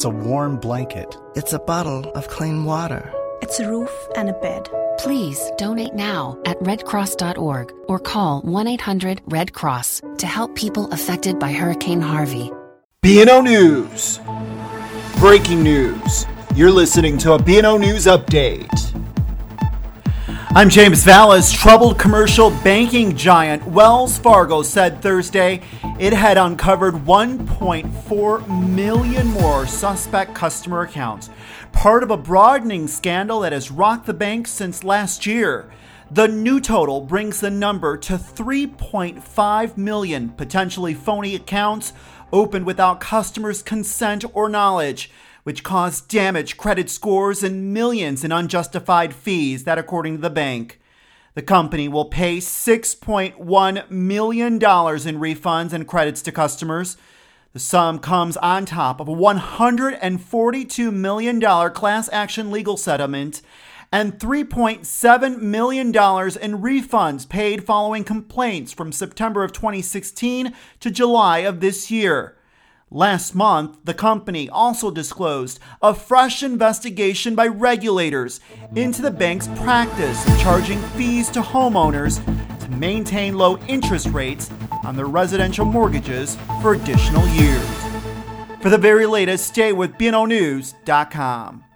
It's a warm blanket. It's a bottle of clean water. It's a roof and a bed. Please donate now at redcross.org or call 1 800 Red Cross to help people affected by Hurricane Harvey. BNO News. Breaking news. You're listening to a BNO News update. I'm James Valles. Troubled commercial banking giant Wells Fargo said Thursday it had uncovered 1.4 million more suspect customer accounts, part of a broadening scandal that has rocked the bank since last year. The new total brings the number to 3.5 million potentially phony accounts opened without customers' consent or knowledge which caused damage, credit scores and millions in unjustified fees, that according to the bank. The company will pay $6.1 million in refunds and credits to customers. The sum comes on top of a $142 million class action legal settlement and $3.7 million in refunds paid following complaints from September of 2016 to July of this year. Last month, the company also disclosed a fresh investigation by regulators into the bank's practice of charging fees to homeowners to maintain low interest rates on their residential mortgages for additional years. For the very latest, stay with BNONews.com.